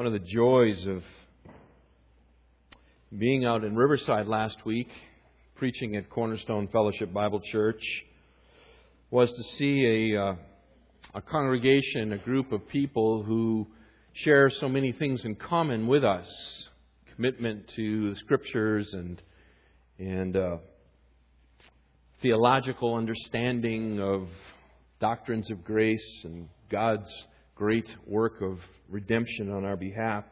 one of the joys of being out in Riverside last week, preaching at Cornerstone Fellowship Bible Church, was to see a, uh, a congregation, a group of people who share so many things in common with us. Commitment to the scriptures and, and uh, theological understanding of doctrines of grace and God's great work of redemption on our behalf,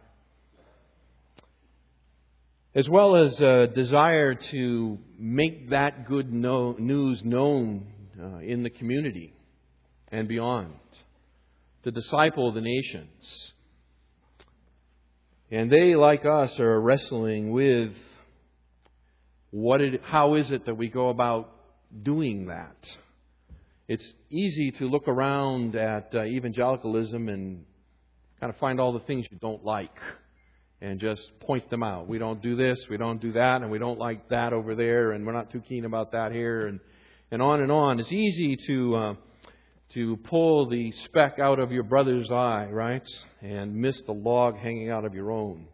as well as a desire to make that good news known uh, in the community and beyond, to disciple the nations. And they, like us, are wrestling with what it, how is it that we go about doing that? It's easy to look around at uh, evangelicalism and kind of find all the things you don't like and just point them out. We don't do this, we don't do that, and we don't like that over there, and we're not too keen about that here, and, and on and on. It's easy to, uh, to pull the speck out of your brother's eye, right? And miss the log hanging out of your own.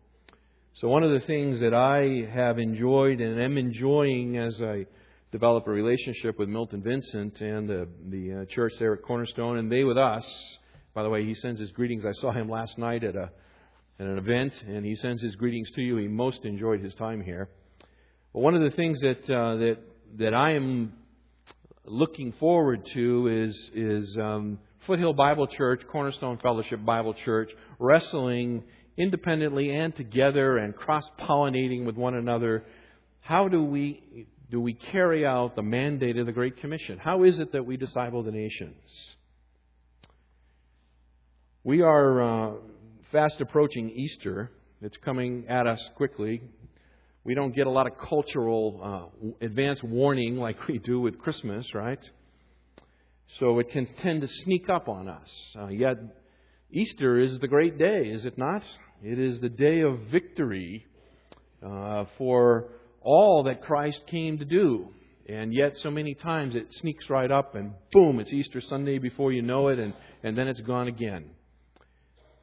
So, one of the things that I have enjoyed and am enjoying as I develop a relationship with Milton Vincent and the, the uh, church there at Cornerstone, and they with us. By the way, he sends his greetings. I saw him last night at, a, at an event, and he sends his greetings to you. He most enjoyed his time here. But one of the things that, uh, that, that I am looking forward to is, is um, Foothill Bible Church, Cornerstone Fellowship Bible Church, wrestling independently and together and cross pollinating with one another. How do we do we carry out the mandate of the Great Commission? How is it that we disciple the nations? We are uh, fast approaching Easter. It's coming at us quickly. We don't get a lot of cultural uh, advance warning like we do with Christmas, right? So it can tend to sneak up on us. Uh, yet, Easter is the great day, is it not? It is the day of victory uh, for all that Christ came to do. And yet, so many times it sneaks right up, and boom, it's Easter Sunday before you know it, and, and then it's gone again.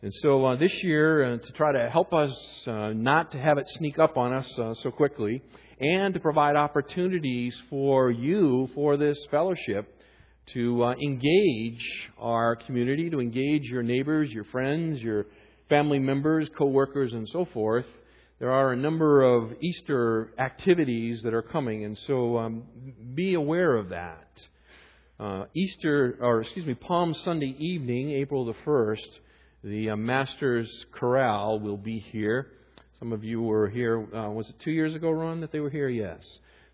And so uh, this year, uh, to try to help us uh, not to have it sneak up on us uh, so quickly, and to provide opportunities for you, for this fellowship, to uh, engage our community, to engage your neighbors, your friends, your family members, co workers, and so forth, there are a number of Easter activities that are coming, and so um, be aware of that. Uh, Easter, or excuse me, Palm Sunday evening, April the 1st, the uh, Masters Chorale will be here. Some of you were here, uh, was it two years ago, Ron, that they were here? Yes.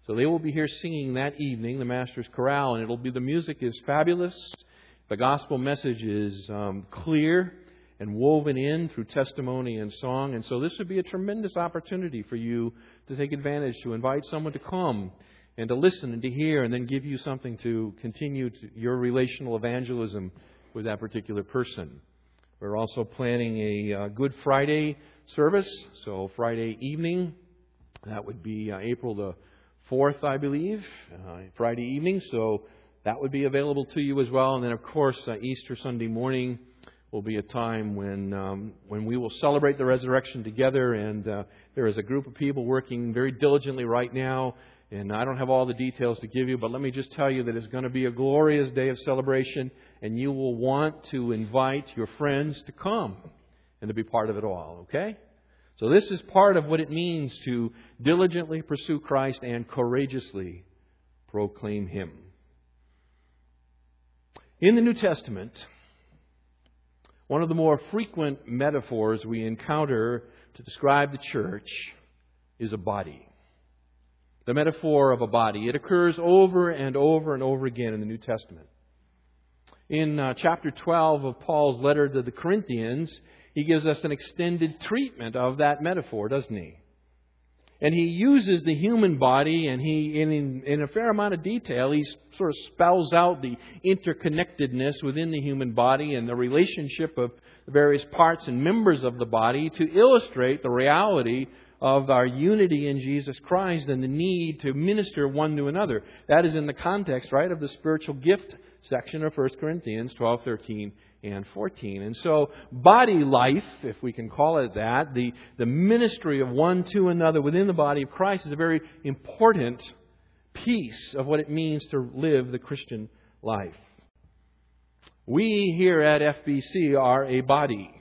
So they will be here singing that evening, the Masters Chorale, and it'll be, the music is fabulous. The gospel message is um, clear and woven in through testimony and song. And so this would be a tremendous opportunity for you to take advantage, to invite someone to come and to listen and to hear, and then give you something to continue to your relational evangelism with that particular person. We're also planning a uh, Good Friday service, so Friday evening. That would be uh, April the 4th, I believe, uh, Friday evening. So that would be available to you as well. And then, of course, uh, Easter Sunday morning will be a time when um, when we will celebrate the resurrection together. And uh, there is a group of people working very diligently right now. And I don't have all the details to give you, but let me just tell you that it's going to be a glorious day of celebration, and you will want to invite your friends to come and to be part of it all, okay? So, this is part of what it means to diligently pursue Christ and courageously proclaim Him. In the New Testament, one of the more frequent metaphors we encounter to describe the church is a body. The metaphor of a body. It occurs over and over and over again in the New Testament. In uh, chapter 12 of Paul's letter to the Corinthians, he gives us an extended treatment of that metaphor, doesn't he? And he uses the human body, and he, in, in a fair amount of detail, he sort of spells out the interconnectedness within the human body and the relationship of the various parts and members of the body to illustrate the reality of our unity in Jesus Christ and the need to minister one to another. That is in the context, right, of the spiritual gift section of 1 Corinthians 12, 13, and 14. And so, body life, if we can call it that, the, the ministry of one to another within the body of Christ is a very important piece of what it means to live the Christian life. We here at FBC are a body.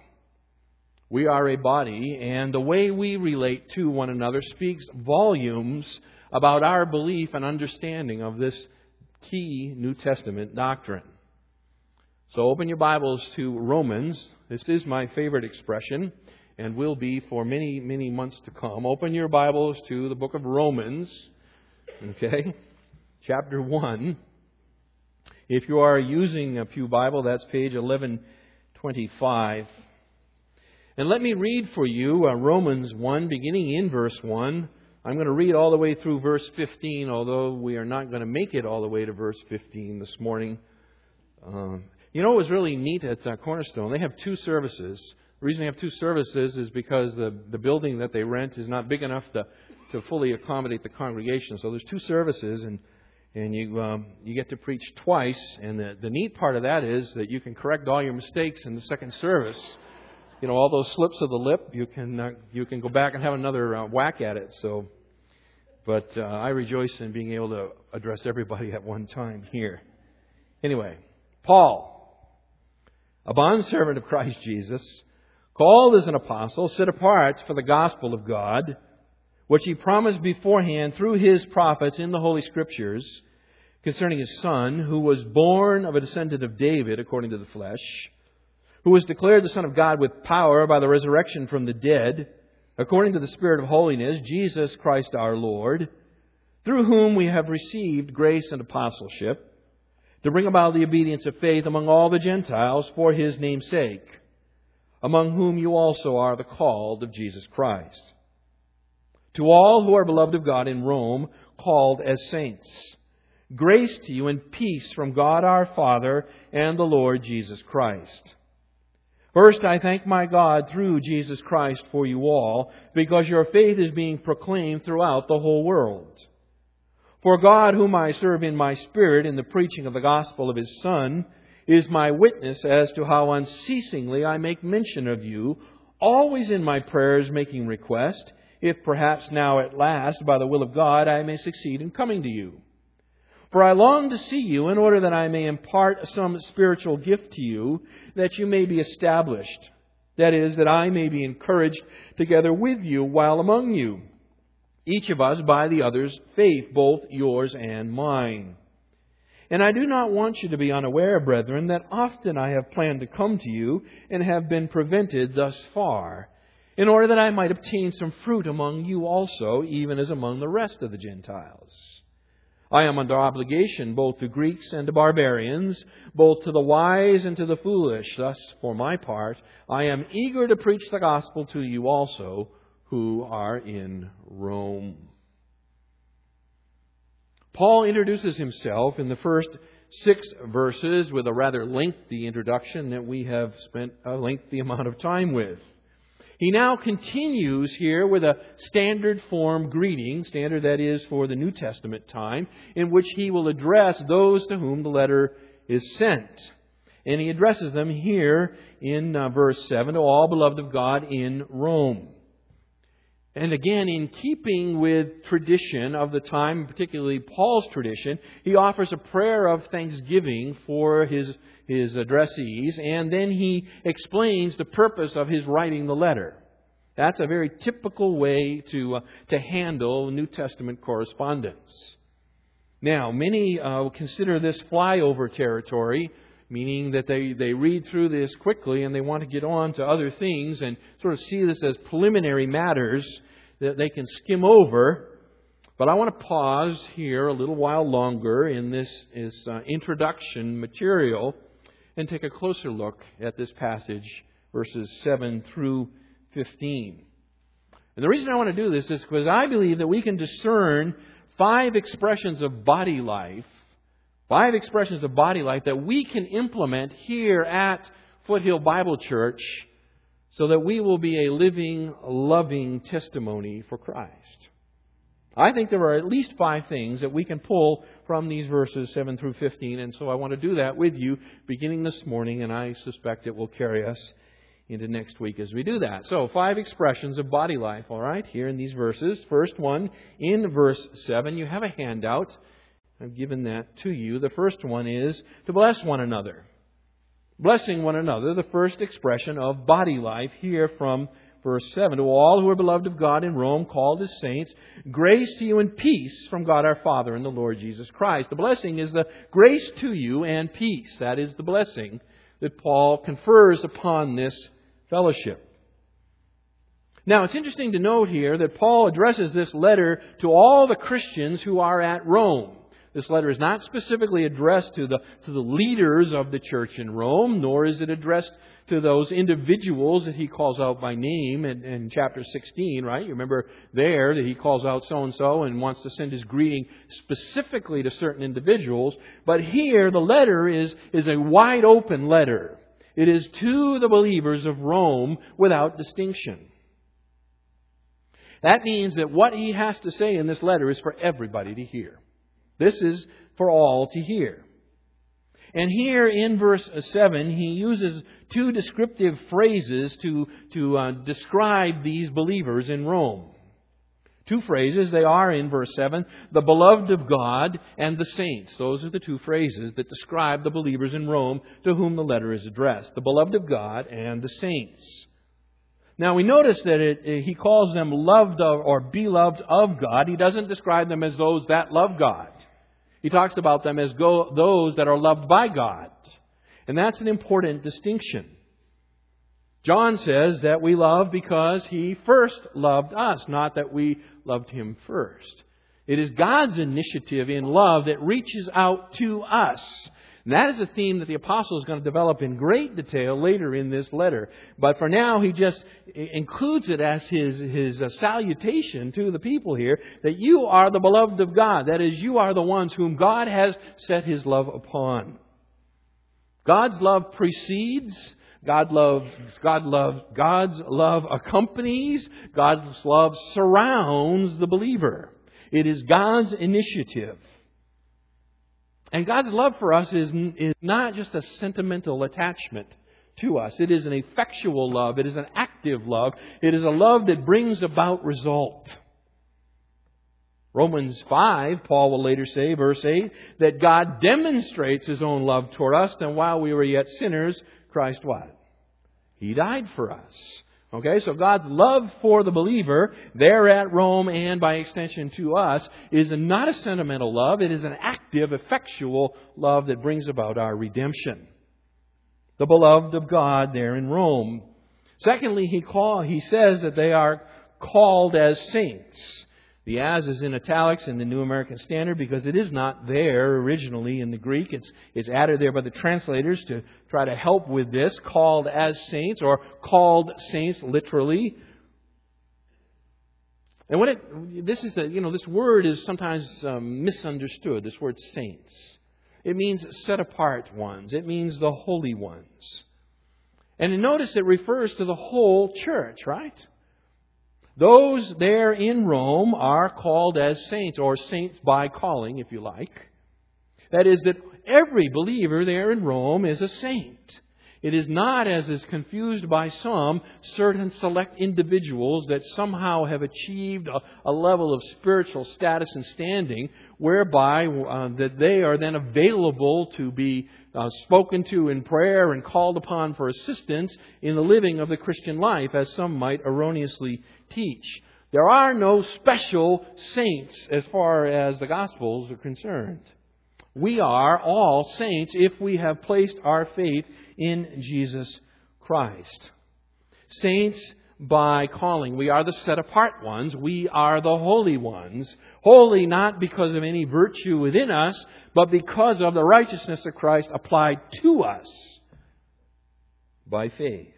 We are a body, and the way we relate to one another speaks volumes about our belief and understanding of this key New Testament doctrine. So open your Bibles to Romans. This is my favorite expression and will be for many, many months to come. Open your Bibles to the book of Romans, okay? Chapter 1. If you are using a Pew Bible, that's page 1125. And let me read for you uh, Romans 1, beginning in verse 1. I'm going to read all the way through verse 15, although we are not going to make it all the way to verse 15 this morning. Um, you know what was really neat at uh, Cornerstone? They have two services. The reason they have two services is because the, the building that they rent is not big enough to, to fully accommodate the congregation. So there's two services, and and you um, you get to preach twice. And the, the neat part of that is that you can correct all your mistakes in the second service you know, all those slips of the lip, you can uh, you can go back and have another uh, whack at it. So, but uh, I rejoice in being able to address everybody at one time here. Anyway, Paul, a bondservant of Christ Jesus, called as an apostle, set apart for the gospel of God, which he promised beforehand through his prophets in the Holy Scriptures concerning his Son, who was born of a descendant of David according to the flesh who was declared the Son of God with power by the resurrection from the dead, according to the Spirit of holiness, Jesus Christ our Lord, through whom we have received grace and apostleship, to bring about the obedience of faith among all the Gentiles for his name's sake, among whom you also are the called of Jesus Christ. To all who are beloved of God in Rome, called as saints, grace to you and peace from God our Father and the Lord Jesus Christ. First, I thank my God through Jesus Christ for you all, because your faith is being proclaimed throughout the whole world. For God, whom I serve in my spirit in the preaching of the gospel of his Son, is my witness as to how unceasingly I make mention of you, always in my prayers making request, if perhaps now at last, by the will of God, I may succeed in coming to you. For I long to see you in order that I may impart some spiritual gift to you, that you may be established. That is, that I may be encouraged together with you while among you, each of us by the other's faith, both yours and mine. And I do not want you to be unaware, brethren, that often I have planned to come to you and have been prevented thus far, in order that I might obtain some fruit among you also, even as among the rest of the Gentiles. I am under obligation both to Greeks and to barbarians, both to the wise and to the foolish. Thus, for my part, I am eager to preach the gospel to you also who are in Rome. Paul introduces himself in the first six verses with a rather lengthy introduction that we have spent a lengthy amount of time with. He now continues here with a standard form greeting, standard that is for the New Testament time, in which he will address those to whom the letter is sent. And he addresses them here in uh, verse 7 to all beloved of God in Rome. And again, in keeping with tradition of the time, particularly Paul's tradition, he offers a prayer of thanksgiving for his, his addressees, and then he explains the purpose of his writing the letter. That's a very typical way to, uh, to handle New Testament correspondence. Now, many uh, consider this flyover territory, meaning that they, they read through this quickly and they want to get on to other things and sort of see this as preliminary matters that they can skim over. But I want to pause here a little while longer in this, this uh, introduction material and take a closer look at this passage, verses 7 through 15. And the reason I want to do this is because I believe that we can discern five expressions of body life, five expressions of body life that we can implement here at Foothill Bible Church so that we will be a living, loving testimony for Christ. I think there are at least five things that we can pull from these verses 7 through 15, and so I want to do that with you beginning this morning, and I suspect it will carry us into next week as we do that. So, five expressions of body life, all right, here in these verses. First one, in verse 7, you have a handout. I've given that to you. The first one is to bless one another. Blessing one another, the first expression of body life here from Verse 7 To all who are beloved of God in Rome, called as saints, grace to you and peace from God our Father and the Lord Jesus Christ. The blessing is the grace to you and peace. That is the blessing that Paul confers upon this fellowship. Now, it's interesting to note here that Paul addresses this letter to all the Christians who are at Rome. This letter is not specifically addressed to the, to the leaders of the church in Rome, nor is it addressed to those individuals that he calls out by name in, in chapter 16, right? You remember there that he calls out so and so and wants to send his greeting specifically to certain individuals. But here, the letter is, is a wide open letter. It is to the believers of Rome without distinction. That means that what he has to say in this letter is for everybody to hear. This is for all to hear. And here in verse 7, he uses two descriptive phrases to, to uh, describe these believers in Rome. Two phrases, they are in verse 7 the beloved of God and the saints. Those are the two phrases that describe the believers in Rome to whom the letter is addressed. The beloved of God and the saints. Now we notice that it, he calls them loved of, or beloved of God. He doesn't describe them as those that love God. He talks about them as go, those that are loved by God. And that's an important distinction. John says that we love because he first loved us, not that we loved him first. It is God's initiative in love that reaches out to us. And that is a theme that the apostle is going to develop in great detail later in this letter. But for now, he just includes it as his, his uh, salutation to the people here that you are the beloved of God. That is, you are the ones whom God has set his love upon. God's love precedes God loves, God loves, God's love accompanies, God's love surrounds the believer. It is God's initiative. And God's love for us is, is not just a sentimental attachment to us. It is an effectual love. It is an active love. It is a love that brings about result. Romans 5, Paul will later say, verse 8, that God demonstrates his own love toward us, and while we were yet sinners, Christ what? He died for us. Okay, so God's love for the believer there at Rome and by extension to us is not a sentimental love. It is an active, effectual love that brings about our redemption. The beloved of God there in Rome. Secondly, he call, he says that they are called as saints. The as is in italics in the New American Standard because it is not there originally in the Greek. It's, it's added there by the translators to try to help with this. Called as saints or called saints literally. And what it, this is the, you know, this word is sometimes um, misunderstood, this word saints. It means set apart ones. It means the holy ones. And notice it refers to the whole church, right? Those there in Rome are called as saints, or saints by calling, if you like. That is, that every believer there in Rome is a saint. It is not, as is confused by some, certain select individuals that somehow have achieved a, a level of spiritual status and standing whereby uh, that they are then available to be uh, spoken to in prayer and called upon for assistance in the living of the Christian life, as some might erroneously teach. There are no special saints as far as the Gospels are concerned. We are all saints if we have placed our faith in Jesus Christ. Saints by calling. We are the set apart ones. We are the holy ones. Holy not because of any virtue within us, but because of the righteousness of Christ applied to us by faith.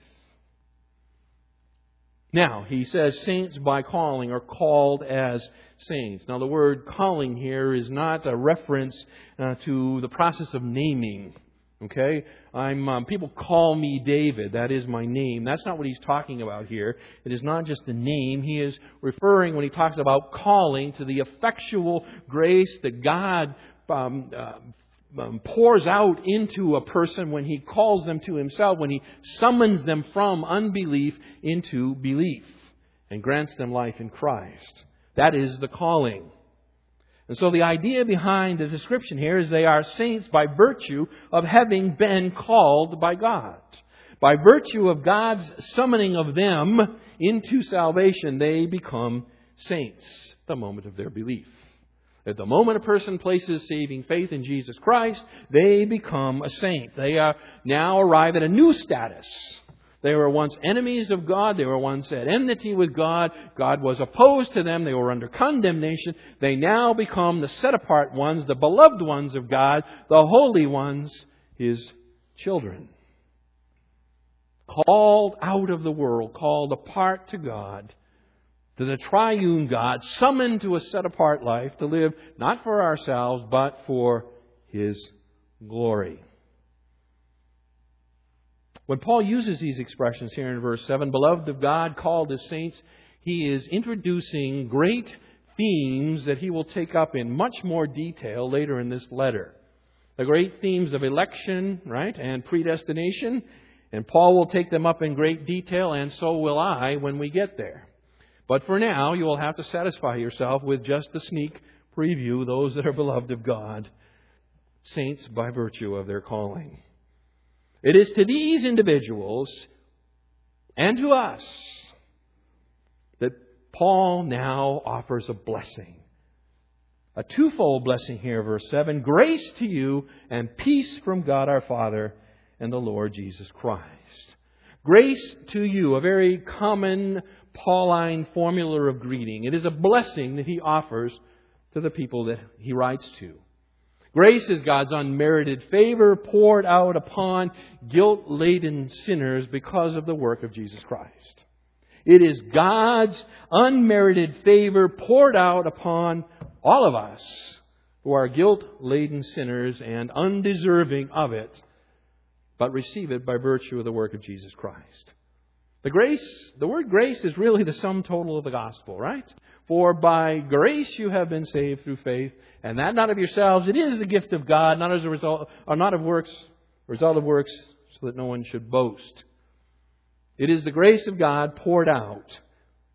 Now, he says saints by calling are called as saints. Now, the word calling here is not a reference uh, to the process of naming. Okay? I'm, um, people call me David. That is my name. That's not what he's talking about here. It is not just a name. He is referring, when he talks about calling, to the effectual grace that God um, uh, um, pours out into a person when he calls them to himself, when he summons them from unbelief into belief and grants them life in Christ. That is the calling. And so the idea behind the description here is they are saints by virtue of having been called by God. By virtue of God's summoning of them into salvation, they become saints the moment of their belief. At the moment a person places saving faith in Jesus Christ, they become a saint. They are now arrive at a new status. They were once enemies of God. They were once at enmity with God. God was opposed to them. They were under condemnation. They now become the set apart ones, the beloved ones of God, the holy ones, His children. Called out of the world, called apart to God, to the triune God, summoned to a set apart life to live not for ourselves, but for His glory. When Paul uses these expressions here in verse 7, beloved of God, called as saints, he is introducing great themes that he will take up in much more detail later in this letter. The great themes of election, right, and predestination, and Paul will take them up in great detail, and so will I when we get there. But for now, you will have to satisfy yourself with just the sneak preview, those that are beloved of God, saints by virtue of their calling. It is to these individuals and to us that Paul now offers a blessing. A twofold blessing here, verse 7 grace to you and peace from God our Father and the Lord Jesus Christ. Grace to you, a very common Pauline formula of greeting. It is a blessing that he offers to the people that he writes to. Grace is God's unmerited favor poured out upon guilt laden sinners because of the work of Jesus Christ. It is God's unmerited favor poured out upon all of us who are guilt laden sinners and undeserving of it, but receive it by virtue of the work of Jesus Christ. The grace, the word grace is really the sum total of the gospel, right? For by grace you have been saved through faith, and that not of yourselves, it is the gift of God, not as a result, or not of works, result of works, so that no one should boast. It is the grace of God poured out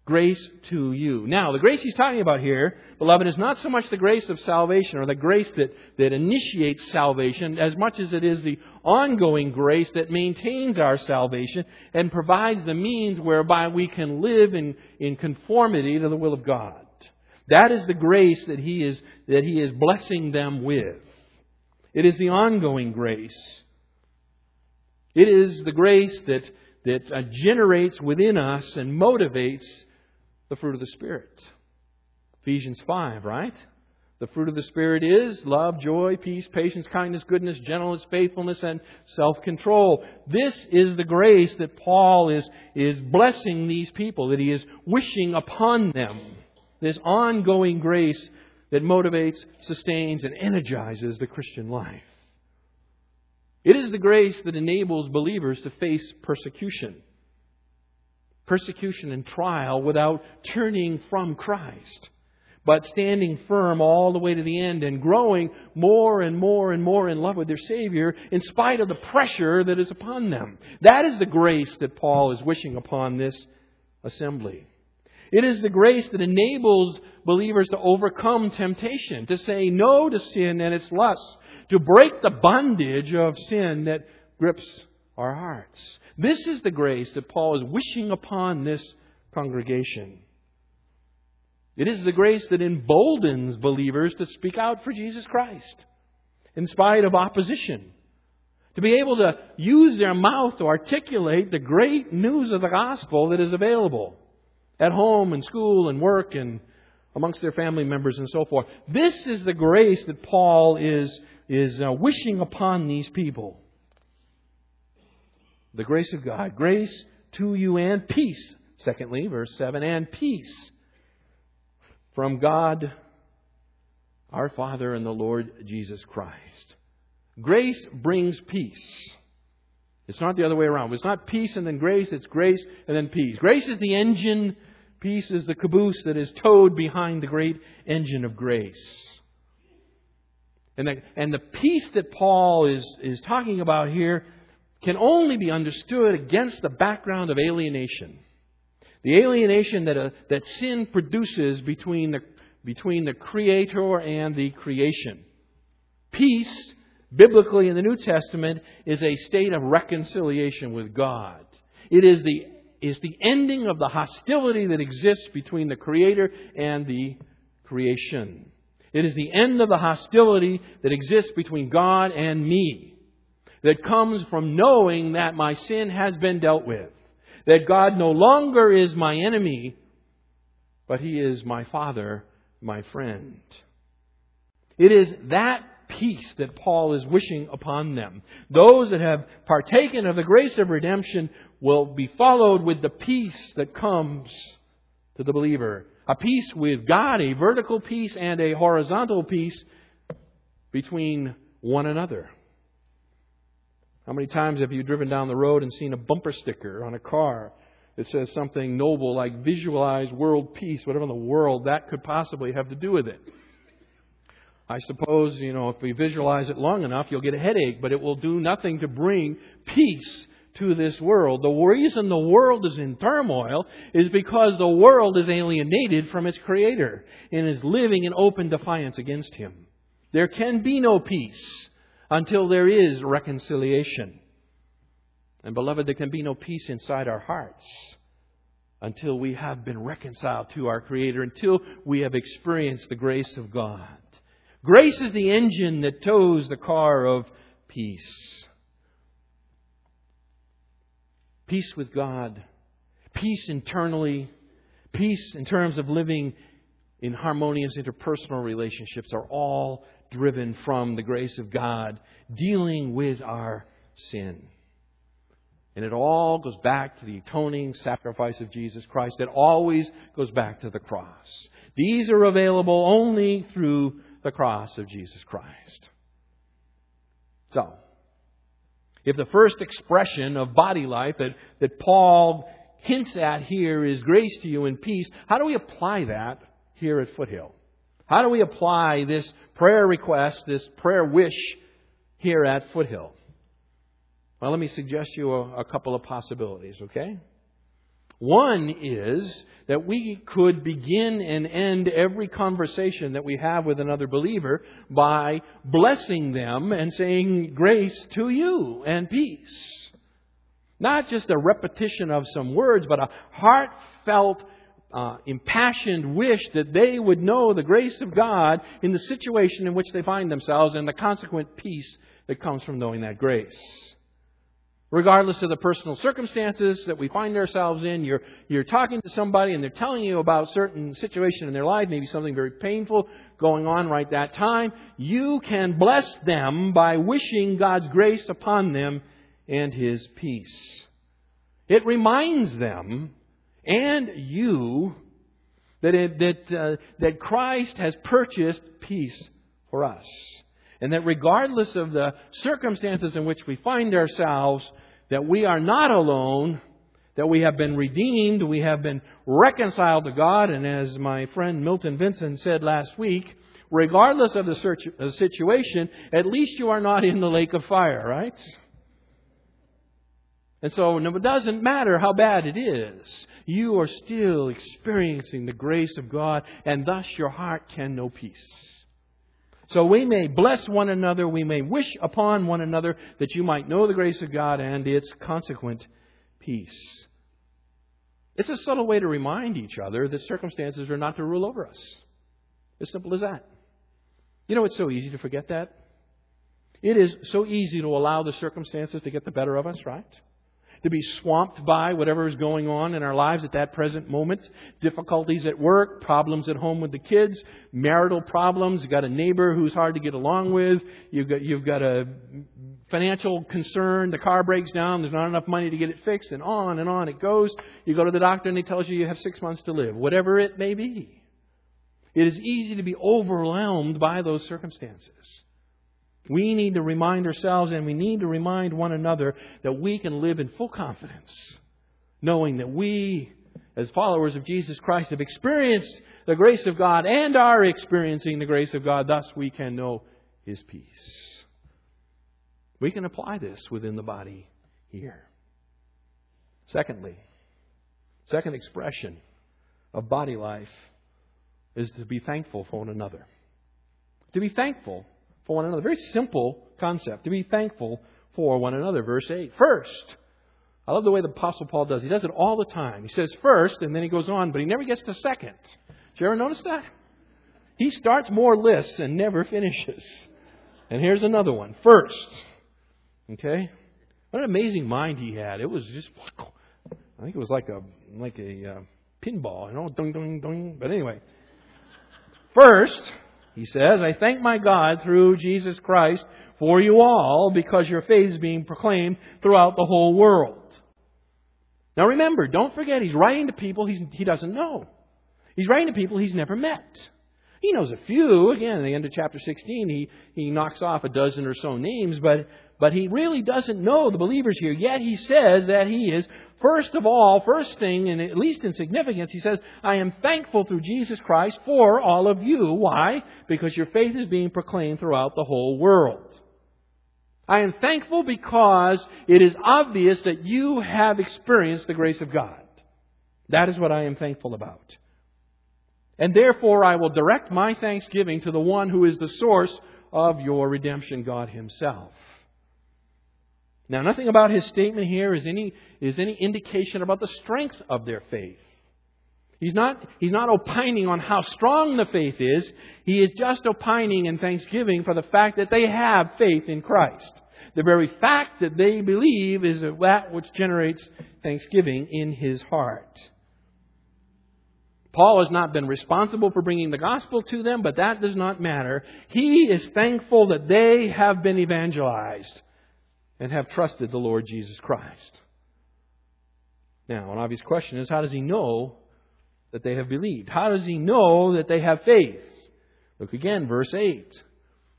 grace to you. Now, the grace he's talking about here, beloved, is not so much the grace of salvation or the grace that, that initiates salvation as much as it is the ongoing grace that maintains our salvation and provides the means whereby we can live in, in conformity to the will of God. That is the grace that he is, that he is blessing them with. It is the ongoing grace. It is the grace that, that uh, generates within us and motivates the fruit of the Spirit. Ephesians 5, right? The fruit of the Spirit is love, joy, peace, patience, kindness, goodness, gentleness, faithfulness, and self control. This is the grace that Paul is, is blessing these people, that he is wishing upon them. This ongoing grace that motivates, sustains, and energizes the Christian life. It is the grace that enables believers to face persecution persecution and trial without turning from Christ, but standing firm all the way to the end and growing more and more and more in love with their Savior in spite of the pressure that is upon them. That is the grace that Paul is wishing upon this assembly. It is the grace that enables believers to overcome temptation, to say no to sin and its lusts, to break the bondage of sin that grips our hearts. This is the grace that Paul is wishing upon this congregation. It is the grace that emboldens believers to speak out for Jesus Christ in spite of opposition. To be able to use their mouth to articulate the great news of the gospel that is available at home and school and work and amongst their family members and so forth. This is the grace that Paul is, is uh, wishing upon these people the grace of God. Grace to you and peace. Secondly, verse 7 and peace from God our Father and the Lord Jesus Christ. Grace brings peace. It's not the other way around. It's not peace and then grace, it's grace and then peace. Grace is the engine, peace is the caboose that is towed behind the great engine of grace. And the, and the peace that Paul is, is talking about here can only be understood against the background of alienation. The alienation that, uh, that sin produces between the, between the Creator and the creation. Peace, biblically in the New Testament, is a state of reconciliation with God. It is the, is the ending of the hostility that exists between the Creator and the creation. It is the end of the hostility that exists between God and me, that comes from knowing that my sin has been dealt with, that God no longer is my enemy, but He is my Father, my friend. It is that peace that Paul is wishing upon them. Those that have partaken of the grace of redemption will be followed with the peace that comes to the believer a peace with God, a vertical peace and a horizontal peace between one another. How many times have you driven down the road and seen a bumper sticker on a car that says something noble like visualize world peace, whatever in the world that could possibly have to do with it? I suppose, you know, if we visualize it long enough, you'll get a headache, but it will do nothing to bring peace to this world. The reason the world is in turmoil is because the world is alienated from its Creator and is living in open defiance against Him. There can be no peace until there is reconciliation. And beloved, there can be no peace inside our hearts until we have been reconciled to our Creator, until we have experienced the grace of God. Grace is the engine that tows the car of peace peace with God, peace internally, peace in terms of living in harmonious interpersonal relationships are all driven from the grace of God dealing with our sin. And it all goes back to the atoning sacrifice of Jesus Christ. It always goes back to the cross. These are available only through the cross of Jesus Christ. So, if the first expression of body life that, that Paul hints at here is grace to you and peace, how do we apply that here at Foothill? How do we apply this prayer request, this prayer wish here at Foothill? Well, let me suggest you a, a couple of possibilities, okay? One is that we could begin and end every conversation that we have with another believer by blessing them and saying grace to you and peace. Not just a repetition of some words, but a heartfelt, uh, impassioned wish that they would know the grace of God in the situation in which they find themselves and the consequent peace that comes from knowing that grace regardless of the personal circumstances that we find ourselves in. You're, you're talking to somebody and they're telling you about a certain situation in their life, maybe something very painful going on right that time. You can bless them by wishing God's grace upon them and His peace. It reminds them and you that, it, that, uh, that Christ has purchased peace for us. And that regardless of the circumstances in which we find ourselves, that we are not alone, that we have been redeemed, we have been reconciled to God, and as my friend Milton Vincent said last week, regardless of the situation, at least you are not in the lake of fire, right? And so it doesn't matter how bad it is, you are still experiencing the grace of God, and thus your heart can know peace. So we may bless one another, we may wish upon one another that you might know the grace of God and its consequent peace. It's a subtle way to remind each other that circumstances are not to rule over us. As simple as that. You know, it's so easy to forget that. It is so easy to allow the circumstances to get the better of us, right? To be swamped by whatever is going on in our lives at that present moment. Difficulties at work, problems at home with the kids, marital problems. You've got a neighbor who's hard to get along with. You've got, you've got a financial concern. The car breaks down. There's not enough money to get it fixed, and on and on it goes. You go to the doctor and he tells you you have six months to live, whatever it may be. It is easy to be overwhelmed by those circumstances. We need to remind ourselves and we need to remind one another that we can live in full confidence, knowing that we, as followers of Jesus Christ, have experienced the grace of God and are experiencing the grace of God. Thus, we can know His peace. We can apply this within the body here. Secondly, second expression of body life is to be thankful for one another. To be thankful for one another. Very simple concept. To be thankful for one another. Verse 8. First, I love the way the Apostle Paul does. He does it all the time. He says first, and then he goes on, but he never gets to second. Did you ever notice that? He starts more lists and never finishes. And here's another one. First. Okay? What an amazing mind he had. It was just, I think it was like a like a uh, pinball, you know, ding, ding, ding. But anyway, first, he says, I thank my God through Jesus Christ for you all because your faith is being proclaimed throughout the whole world. Now remember, don't forget, he's writing to people he doesn't know. He's writing to people he's never met. He knows a few. Again, at the end of chapter 16, he, he knocks off a dozen or so names, but, but he really doesn't know the believers here. Yet he says that he is, first of all, first thing, and at least in significance, he says, I am thankful through Jesus Christ for all of you. Why? Because your faith is being proclaimed throughout the whole world. I am thankful because it is obvious that you have experienced the grace of God. That is what I am thankful about. And therefore I will direct my thanksgiving to the one who is the source of your redemption, God Himself. Now, nothing about his statement here is any, is any indication about the strength of their faith. He's not, he's not opining on how strong the faith is. He is just opining in thanksgiving for the fact that they have faith in Christ. The very fact that they believe is that which generates thanksgiving in his heart. Paul has not been responsible for bringing the gospel to them, but that does not matter. He is thankful that they have been evangelized and have trusted the Lord Jesus Christ. Now, an obvious question is how does he know that they have believed? How does he know that they have faith? Look again, verse 8.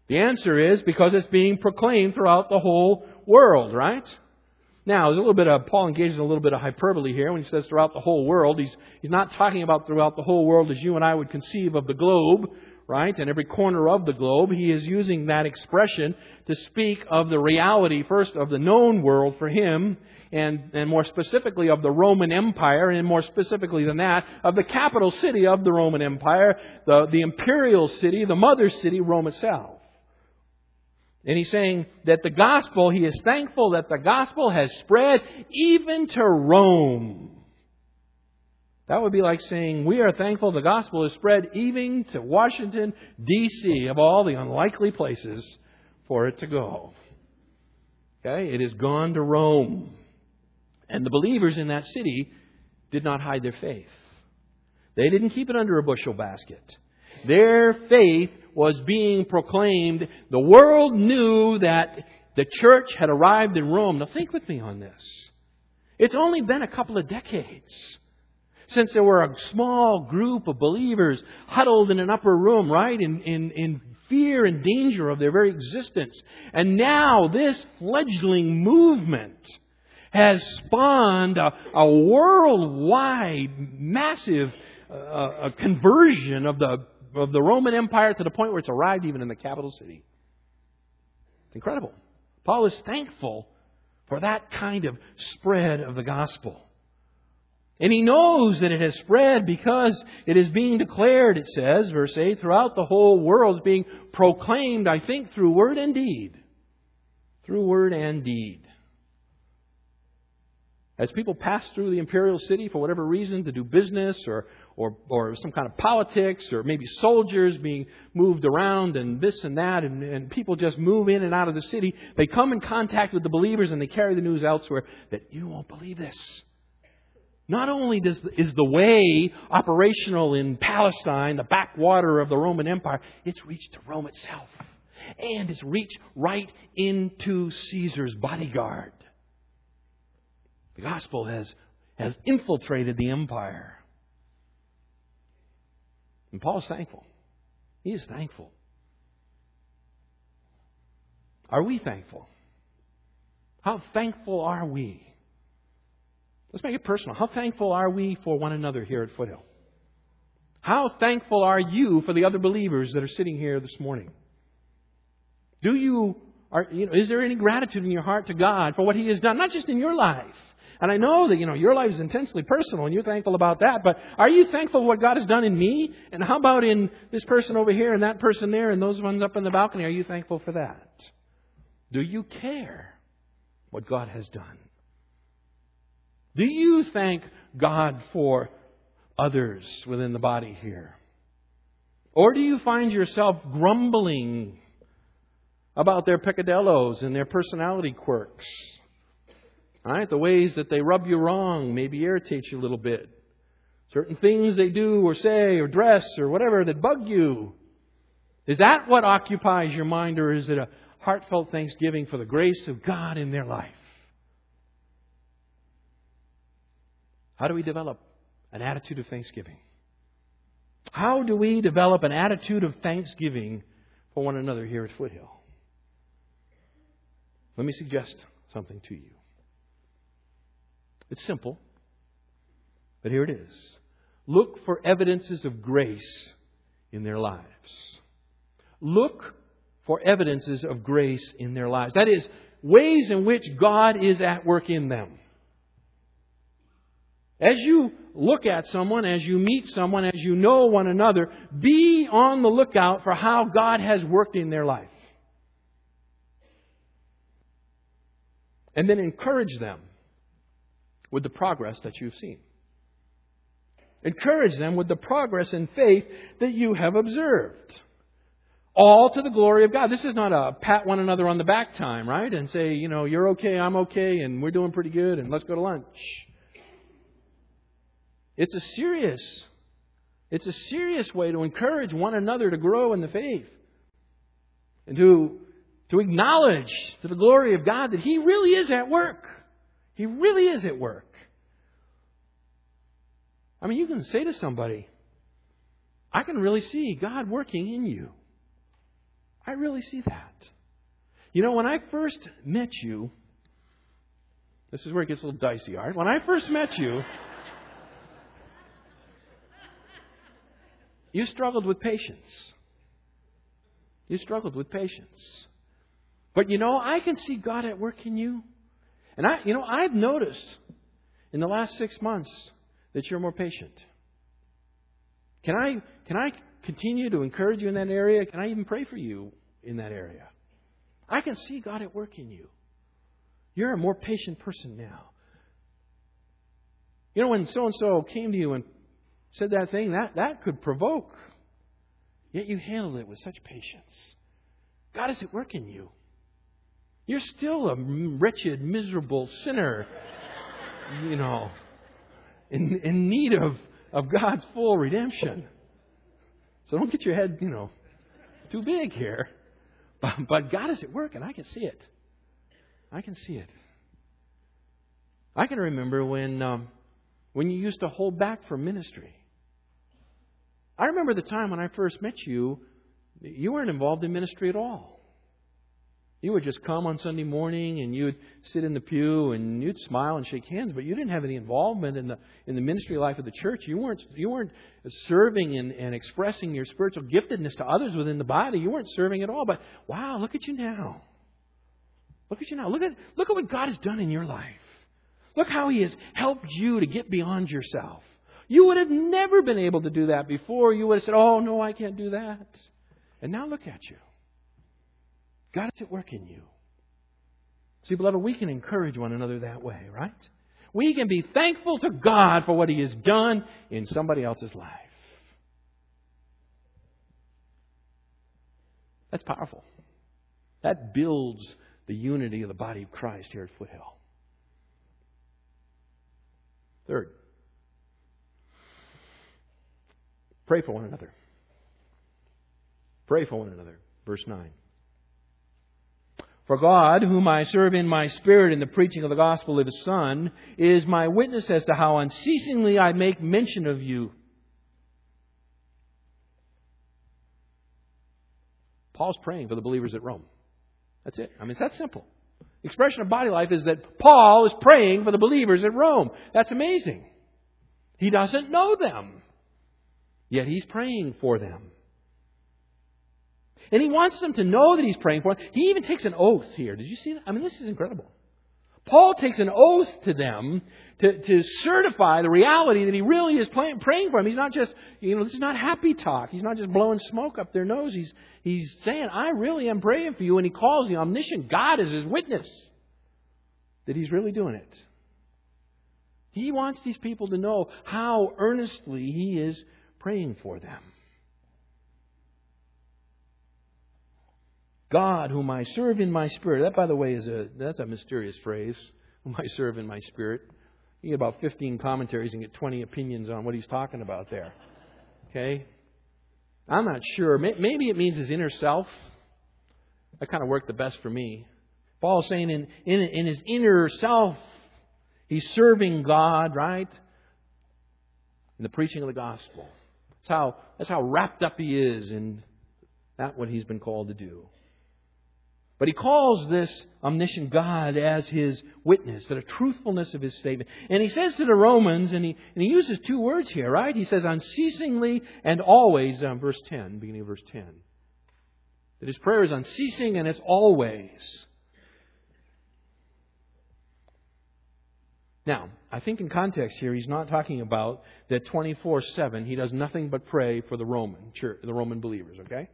The answer is because it's being proclaimed throughout the whole world, right? Now, there's a little bit of, Paul engages in a little bit of hyperbole here when he says throughout the whole world. He's, he's not talking about throughout the whole world as you and I would conceive of the globe, right? And every corner of the globe. He is using that expression to speak of the reality, first, of the known world for him, and, and more specifically of the Roman Empire, and more specifically than that, of the capital city of the Roman Empire, the, the imperial city, the mother city, Rome itself. And he's saying that the gospel, he is thankful that the gospel has spread even to Rome. That would be like saying, We are thankful the gospel is spread even to Washington, D.C., of all the unlikely places for it to go. Okay? It has gone to Rome. And the believers in that city did not hide their faith. They didn't keep it under a bushel basket. Their faith was being proclaimed. The world knew that the church had arrived in Rome. Now think with me on this. It's only been a couple of decades since there were a small group of believers huddled in an upper room, right, in, in, in fear and danger of their very existence. And now this fledgling movement has spawned a, a worldwide, massive uh, a conversion of the of the Roman Empire to the point where it's arrived even in the capital city. It's incredible. Paul is thankful for that kind of spread of the gospel. And he knows that it has spread because it is being declared, it says, verse 8, throughout the whole world, being proclaimed, I think, through word and deed. Through word and deed. As people pass through the imperial city for whatever reason to do business or, or, or some kind of politics or maybe soldiers being moved around and this and that and, and people just move in and out of the city, they come in contact with the believers and they carry the news elsewhere that you won't believe this. Not only does, is the way operational in Palestine, the backwater of the Roman Empire, it's reached to Rome itself. And it's reached right into Caesar's bodyguard. The gospel has, has infiltrated the empire. And Paul's thankful. He is thankful. Are we thankful? How thankful are we? Let's make it personal. How thankful are we for one another here at Foothill? How thankful are you for the other believers that are sitting here this morning? Do you, are, you know, is there any gratitude in your heart to God for what He has done, not just in your life? And I know that, you know, your life is intensely personal and you're thankful about that, but are you thankful for what God has done in me? And how about in this person over here and that person there and those ones up in the balcony? Are you thankful for that? Do you care what God has done? Do you thank God for others within the body here? Or do you find yourself grumbling about their peccadillos and their personality quirks? Right? The ways that they rub you wrong maybe irritate you a little bit. Certain things they do or say or dress or whatever that bug you. Is that what occupies your mind or is it a heartfelt thanksgiving for the grace of God in their life? How do we develop an attitude of thanksgiving? How do we develop an attitude of thanksgiving for one another here at Foothill? Let me suggest something to you. It's simple, but here it is. Look for evidences of grace in their lives. Look for evidences of grace in their lives. That is, ways in which God is at work in them. As you look at someone, as you meet someone, as you know one another, be on the lookout for how God has worked in their life. And then encourage them with the progress that you've seen. Encourage them with the progress in faith that you have observed. All to the glory of God. This is not a pat one another on the back time, right? And say, you know, you're okay, I'm okay, and we're doing pretty good, and let's go to lunch. It's a serious, it's a serious way to encourage one another to grow in the faith. And to, to acknowledge to the glory of God that He really is at work. He really is at work. I mean, you can say to somebody, I can really see God working in you. I really see that. You know, when I first met you, this is where it gets a little dicey, Art. When I first met you, you struggled with patience. You struggled with patience. But you know, I can see God at work in you. And I, you know, I've noticed in the last six months that you're more patient. Can I, can I continue to encourage you in that area? Can I even pray for you in that area? I can see God at work in you. You're a more patient person now. You know, when so and so came to you and said that thing, that, that could provoke. Yet you handled it with such patience. God is at work in you. You're still a wretched, miserable sinner, you know, in, in need of, of God's full redemption. So don't get your head, you know, too big here. But, but God is at work, and I can see it. I can see it. I can remember when, um, when you used to hold back from ministry. I remember the time when I first met you, you weren't involved in ministry at all. You would just come on Sunday morning and you would sit in the pew and you'd smile and shake hands, but you didn't have any involvement in the in the ministry life of the church. You weren't you weren't serving and, and expressing your spiritual giftedness to others within the body. You weren't serving at all. But wow, look at you now. Look at you now. Look at look at what God has done in your life. Look how He has helped you to get beyond yourself. You would have never been able to do that before. You would have said, Oh no, I can't do that. And now look at you. God is at work in you. See, beloved, we can encourage one another that way, right? We can be thankful to God for what He has done in somebody else's life. That's powerful. That builds the unity of the body of Christ here at Foothill. Third, pray for one another. Pray for one another. Verse 9. For God, whom I serve in my spirit in the preaching of the gospel of His Son, is my witness as to how unceasingly I make mention of you. Paul's praying for the believers at Rome. That's it. I mean, it's that simple. The expression of body life is that Paul is praying for the believers at Rome. That's amazing. He doesn't know them, yet he's praying for them. And he wants them to know that he's praying for them. He even takes an oath here. Did you see that? I mean, this is incredible. Paul takes an oath to them to, to certify the reality that he really is praying for them. He's not just, you know, this is not happy talk. He's not just blowing smoke up their nose. He's, he's saying, I really am praying for you. And he calls the omniscient God as his witness that he's really doing it. He wants these people to know how earnestly he is praying for them. God, whom I serve in my spirit. That, by the way, is a that's a mysterious phrase. Whom I serve in my spirit. You get about 15 commentaries and get 20 opinions on what he's talking about there. Okay? I'm not sure. Maybe it means his inner self. That kind of worked the best for me. Paul's saying in, in, in his inner self, he's serving God, right? In the preaching of the gospel. That's how, that's how wrapped up he is in that what he's been called to do. But he calls this omniscient God as his witness to the truthfulness of his statement. And he says to the Romans, and he, and he uses two words here, right? He says unceasingly and always, um, verse 10, beginning of verse 10. That his prayer is unceasing and it's always. Now, I think in context here, he's not talking about that 24 7 he does nothing but pray for the Roman church, the Roman believers, okay?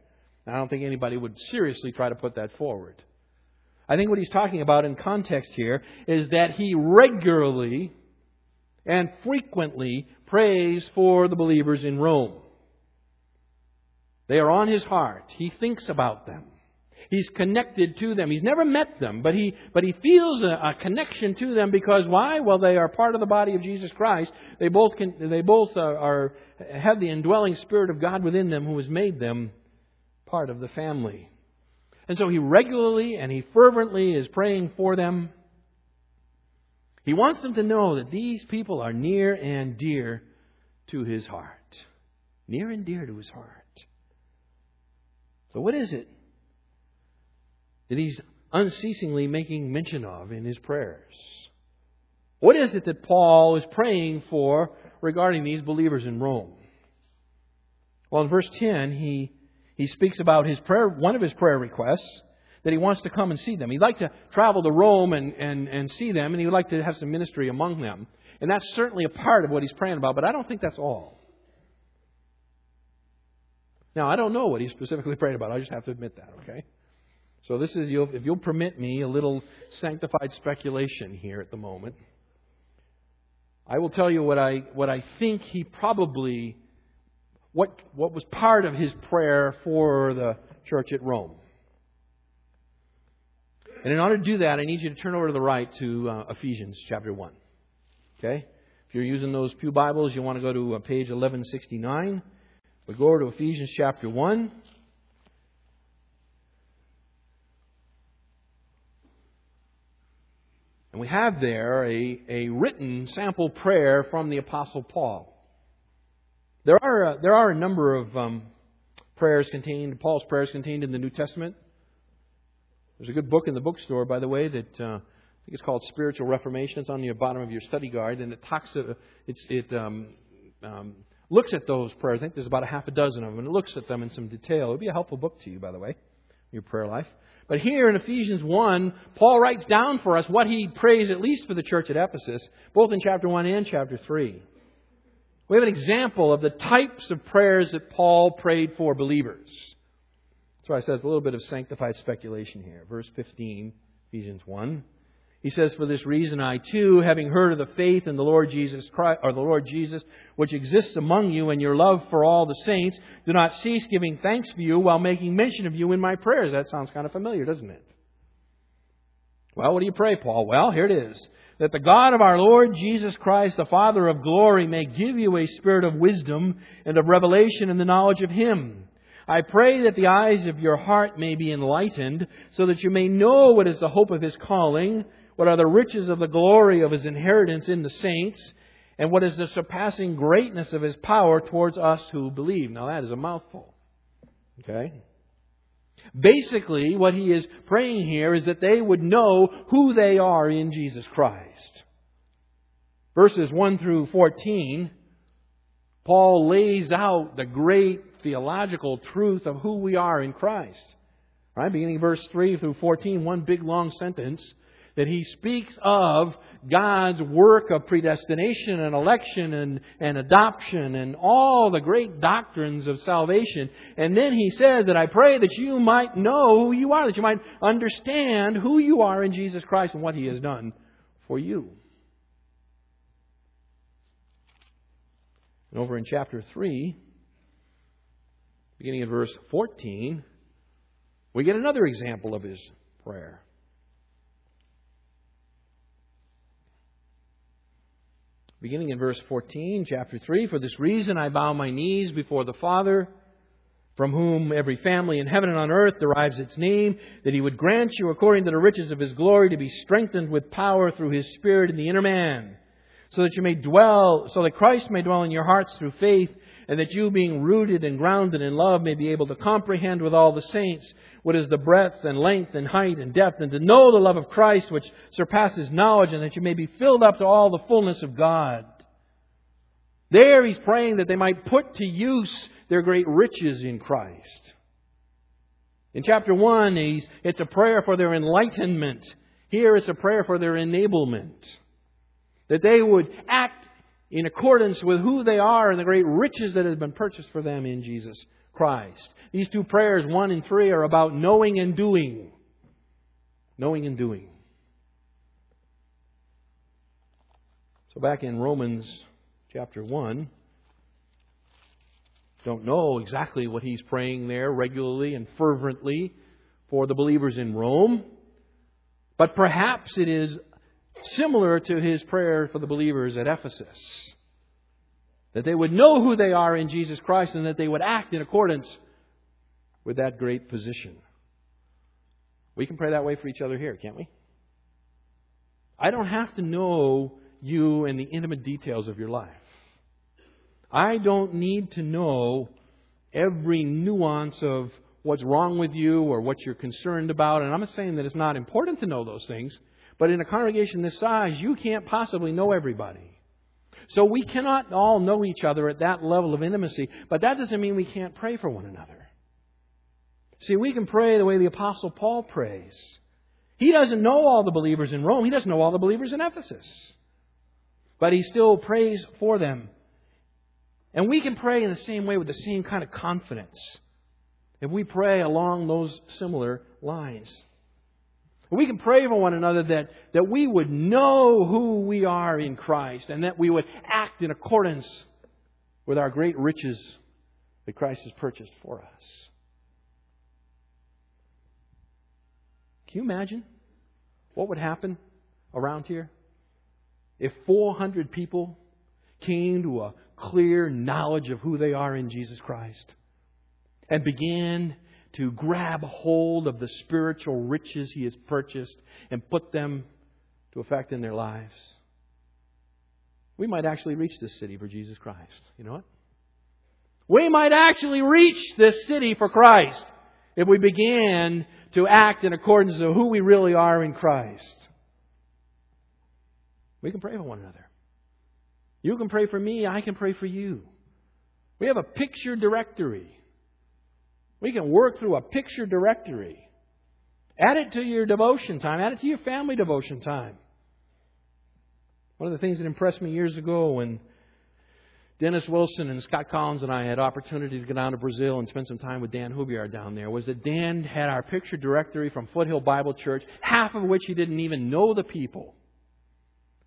I don't think anybody would seriously try to put that forward. I think what he's talking about in context here is that he regularly and frequently prays for the believers in Rome. They are on his heart. He thinks about them. He's connected to them. He's never met them, but he, but he feels a, a, connection to them because why? Well, they are part of the body of Jesus Christ. They both, can, they both are, are have the indwelling Spirit of God within them who has made them part of the family. And so he regularly and he fervently is praying for them. He wants them to know that these people are near and dear to his heart. Near and dear to his heart. So, what is it that he's unceasingly making mention of in his prayers? What is it that Paul is praying for regarding these believers in Rome? Well, in verse 10, he he speaks about his prayer, one of his prayer requests, that he wants to come and see them. He'd like to travel to Rome and, and, and see them, and he would like to have some ministry among them. And that's certainly a part of what he's praying about, but I don't think that's all. Now, I don't know what he specifically prayed about. I just have to admit that, okay? So this is, if you'll permit me, a little sanctified speculation here at the moment. I will tell you what I, what I think he probably what, what was part of his prayer for the church at Rome. And in order to do that, I need you to turn over to the right to uh, Ephesians chapter 1. Okay? If you're using those Pew Bibles, you want to go to uh, page 1169. We go over to Ephesians chapter 1. And we have there a, a written sample prayer from the Apostle Paul. There are, uh, there are a number of um, prayers contained, Paul's prayers contained in the New Testament. There's a good book in the bookstore, by the way, that uh, I think it's called Spiritual Reformation. It's on the bottom of your study guide, and it talks. Uh, it um, um, looks at those prayers. I think there's about a half a dozen of them, and it looks at them in some detail. It would be a helpful book to you, by the way, your prayer life. But here in Ephesians 1, Paul writes down for us what he prays at least for the church at Ephesus, both in chapter 1 and chapter 3. We have an example of the types of prayers that Paul prayed for believers. That's why I said it's a little bit of sanctified speculation here. Verse 15, Ephesians 1. He says, For this reason I too, having heard of the faith in the Lord Jesus Christ, or the Lord Jesus, which exists among you and your love for all the saints, do not cease giving thanks for you while making mention of you in my prayers. That sounds kind of familiar, doesn't it? Well, what do you pray, Paul? Well, here it is that the God of our Lord Jesus Christ, the Father of glory, may give you a spirit of wisdom and of revelation in the knowledge of Him. I pray that the eyes of your heart may be enlightened, so that you may know what is the hope of His calling, what are the riches of the glory of His inheritance in the saints, and what is the surpassing greatness of His power towards us who believe. Now that is a mouthful. Okay? Basically, what he is praying here is that they would know who they are in Jesus Christ. Verses 1 through 14, Paul lays out the great theological truth of who we are in Christ. Right? Beginning verse 3 through 14, one big long sentence that he speaks of God's work of predestination and election and, and adoption and all the great doctrines of salvation. And then he says that I pray that you might know who you are, that you might understand who you are in Jesus Christ and what he has done for you. And over in chapter 3, beginning in verse 14, we get another example of his prayer. Beginning in verse 14, chapter 3 For this reason I bow my knees before the Father, from whom every family in heaven and on earth derives its name, that he would grant you, according to the riches of his glory, to be strengthened with power through his Spirit in the inner man, so that you may dwell, so that Christ may dwell in your hearts through faith and that you, being rooted and grounded in love, may be able to comprehend with all the saints what is the breadth and length and height and depth, and to know the love of Christ which surpasses knowledge, and that you may be filled up to all the fullness of God. There he's praying that they might put to use their great riches in Christ. In chapter 1, it's a prayer for their enlightenment. Here it's a prayer for their enablement. That they would act in accordance with who they are and the great riches that have been purchased for them in Jesus Christ. These two prayers, one and three, are about knowing and doing. Knowing and doing. So back in Romans chapter 1, don't know exactly what he's praying there regularly and fervently for the believers in Rome, but perhaps it is similar to his prayer for the believers at Ephesus. That they would know who they are in Jesus Christ and that they would act in accordance with that great position. We can pray that way for each other here, can't we? I don't have to know you and the intimate details of your life. I don't need to know every nuance of what's wrong with you or what you're concerned about. And I'm not saying that it's not important to know those things. But in a congregation this size, you can't possibly know everybody. So we cannot all know each other at that level of intimacy, but that doesn't mean we can't pray for one another. See, we can pray the way the Apostle Paul prays. He doesn't know all the believers in Rome, he doesn't know all the believers in Ephesus. But he still prays for them. And we can pray in the same way with the same kind of confidence if we pray along those similar lines. We can pray for one another that, that we would know who we are in Christ and that we would act in accordance with our great riches that Christ has purchased for us. Can you imagine what would happen around here if 400 people came to a clear knowledge of who they are in Jesus Christ and began to grab hold of the spiritual riches He has purchased and put them to effect in their lives. We might actually reach this city for Jesus Christ. You know what? We might actually reach this city for Christ if we began to act in accordance to who we really are in Christ. We can pray for one another. You can pray for me, I can pray for you. We have a picture directory. We can work through a picture directory. Add it to your devotion time. Add it to your family devotion time. One of the things that impressed me years ago when Dennis Wilson and Scott Collins and I had opportunity to go down to Brazil and spend some time with Dan Hubiar down there was that Dan had our picture directory from Foothill Bible Church, half of which he didn't even know the people.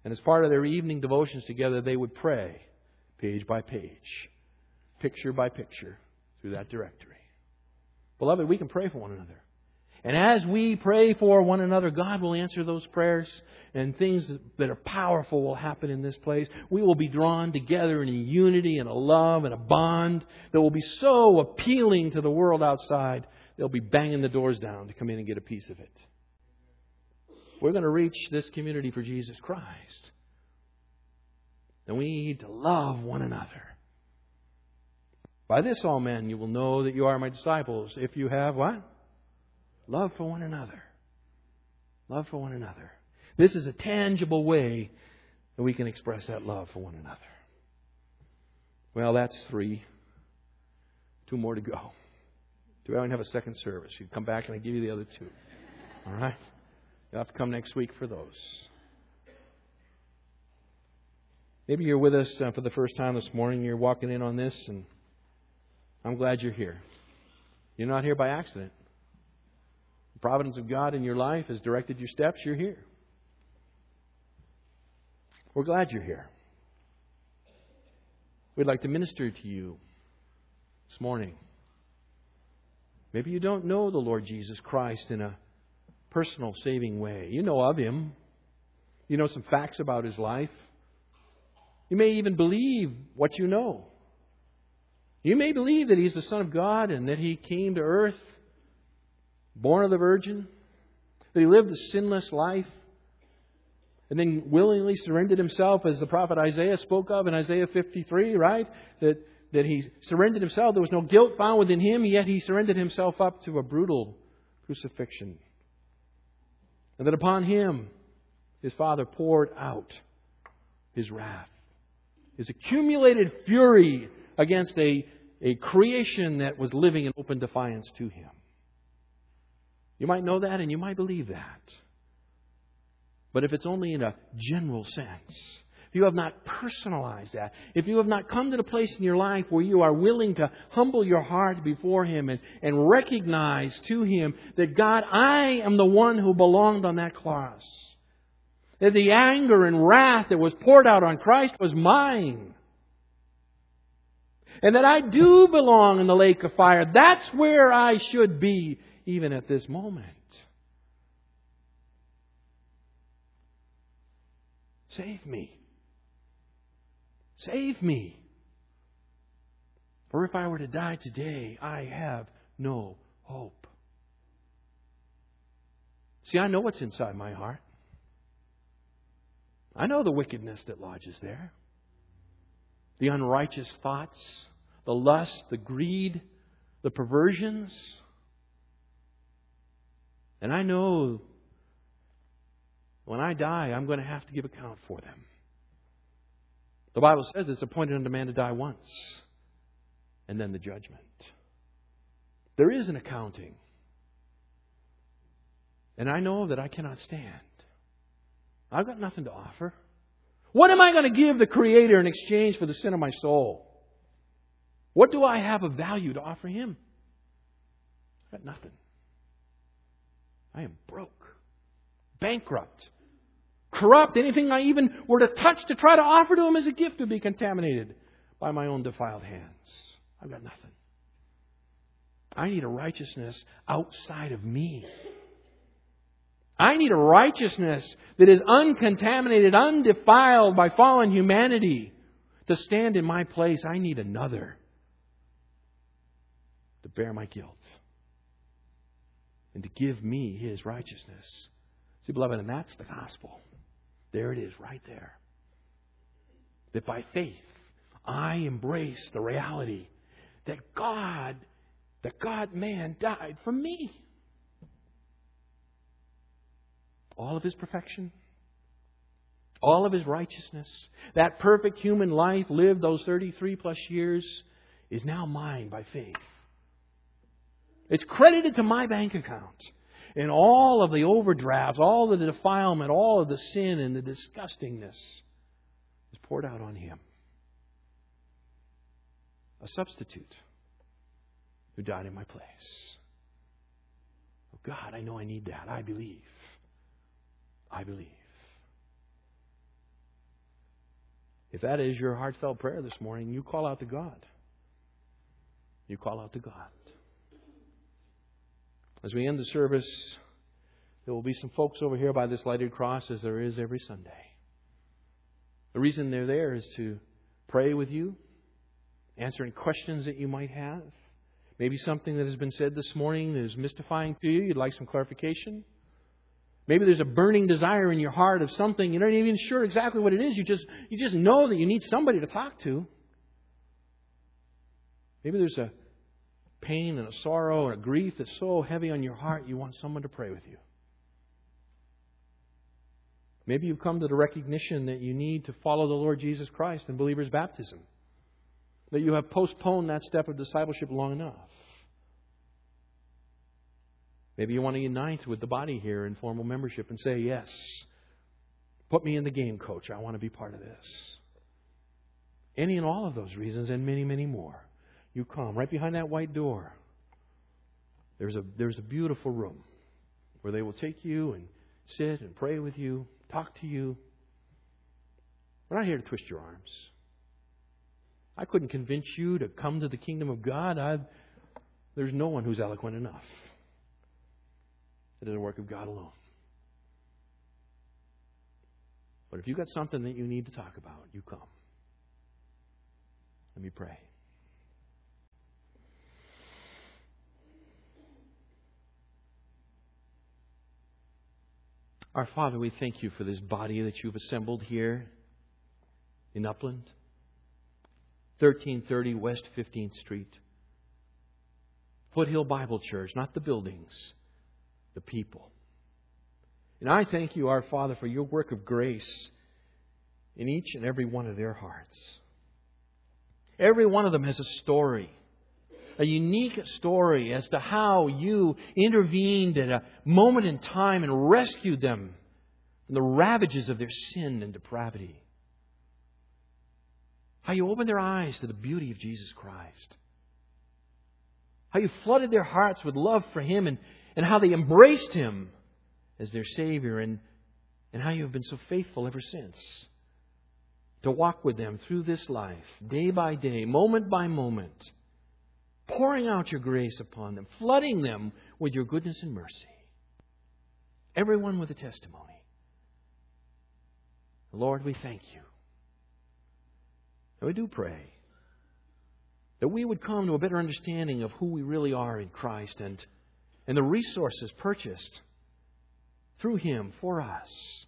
And as part of their evening devotions together, they would pray page by page, picture by picture through that directory. Beloved, we can pray for one another. And as we pray for one another, God will answer those prayers and things that are powerful will happen in this place. We will be drawn together in a unity and a love and a bond that will be so appealing to the world outside, they'll be banging the doors down to come in and get a piece of it. We're going to reach this community for Jesus Christ. And we need to love one another. By this all men you will know that you are my disciples if you have what? Love for one another. Love for one another. This is a tangible way that we can express that love for one another. Well, that's three. Two more to go. Do I even have a second service? You come back and I give you the other two. All right? You'll have to come next week for those. Maybe you're with us uh, for the first time this morning. You're walking in on this, and I'm glad you're here. You're not here by accident. The providence of God in your life has directed your steps. You're here. We're glad you're here. We'd like to minister to you this morning. Maybe you don't know the Lord Jesus Christ in a personal, saving way. You know of Him, you know some facts about His life. You may even believe what you know. You may believe that He's the Son of God and that He came to earth, born of the Virgin, that He lived a sinless life, and then willingly surrendered Himself, as the prophet Isaiah spoke of in Isaiah 53, right? That, that He surrendered Himself. There was no guilt found within Him, yet He surrendered Himself up to a brutal crucifixion. And that upon Him, His Father poured out His wrath, His accumulated fury against a a creation that was living in open defiance to him. You might know that and you might believe that. But if it's only in a general sense, if you have not personalized that, if you have not come to the place in your life where you are willing to humble your heart before Him and, and recognize to Him that God, I am the one who belonged on that cross. That the anger and wrath that was poured out on Christ was mine and that I do belong in the lake of fire. That's where I should be even at this moment. Save me. Save me. For if I were to die today, I have no hope. See, I know what's inside my heart. I know the wickedness that lodges there the unrighteous thoughts, the lust, the greed, the perversions. And I know when I die, I'm going to have to give account for them. The Bible says it's appointed unto man to die once, and then the judgment. There is an accounting. And I know that I cannot stand. I've got nothing to offer. What am I going to give the Creator in exchange for the sin of my soul? What do I have of value to offer Him? I've got nothing. I am broke, bankrupt, corrupt. Anything I even were to touch to try to offer to Him as a gift would be contaminated by my own defiled hands. I've got nothing. I need a righteousness outside of me. I need a righteousness that is uncontaminated, undefiled by fallen humanity. To stand in my place, I need another to bear my guilt and to give me his righteousness. See, beloved, and that's the gospel. There it is, right there. That by faith, I embrace the reality that God, that God man died for me all of his perfection, all of his righteousness, that perfect human life lived those 33 plus years is now mine by faith. It's credited to my bank account. And all of the overdrafts, all of the defilement, all of the sin and the disgustingness is poured out on him. A substitute who died in my place. Oh God, I know I need that. I believe. I believe. If that is your heartfelt prayer this morning, you call out to God. You call out to God. As we end the service, there will be some folks over here by this lighted cross, as there is every Sunday. The reason they're there is to pray with you, answer any questions that you might have. Maybe something that has been said this morning is mystifying to you, you'd like some clarification. Maybe there's a burning desire in your heart of something. You're not even sure exactly what it is. You just, you just know that you need somebody to talk to. Maybe there's a pain and a sorrow and a grief that's so heavy on your heart, you want someone to pray with you. Maybe you've come to the recognition that you need to follow the Lord Jesus Christ in believer's baptism, that you have postponed that step of discipleship long enough. Maybe you want to unite with the body here in formal membership and say, Yes, put me in the game, coach. I want to be part of this. Any and all of those reasons, and many, many more. You come right behind that white door. There's a, there's a beautiful room where they will take you and sit and pray with you, talk to you. We're not here to twist your arms. I couldn't convince you to come to the kingdom of God. I've, there's no one who's eloquent enough. Is a work of God alone. But if you've got something that you need to talk about, you come. Let me pray. Our Father, we thank you for this body that you've assembled here in Upland, 1330 West 15th Street. Foothill Bible Church, not the buildings, the people. And I thank you, our Father, for your work of grace in each and every one of their hearts. Every one of them has a story, a unique story as to how you intervened at a moment in time and rescued them from the ravages of their sin and depravity. How you opened their eyes to the beauty of Jesus Christ. How you flooded their hearts with love for Him and, and how they embraced Him as their Savior and, and how you have been so faithful ever since to walk with them through this life, day by day, moment by moment, pouring out your grace upon them, flooding them with your goodness and mercy. Everyone with a testimony. Lord, we thank you. And we do pray that we would come to a better understanding of who we really are in Christ and, and the resources purchased through Him for us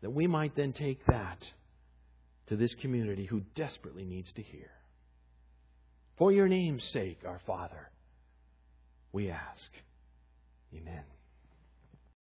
that we might then take that to this community who desperately needs to hear. For your name's sake, our Father, we ask. Amen.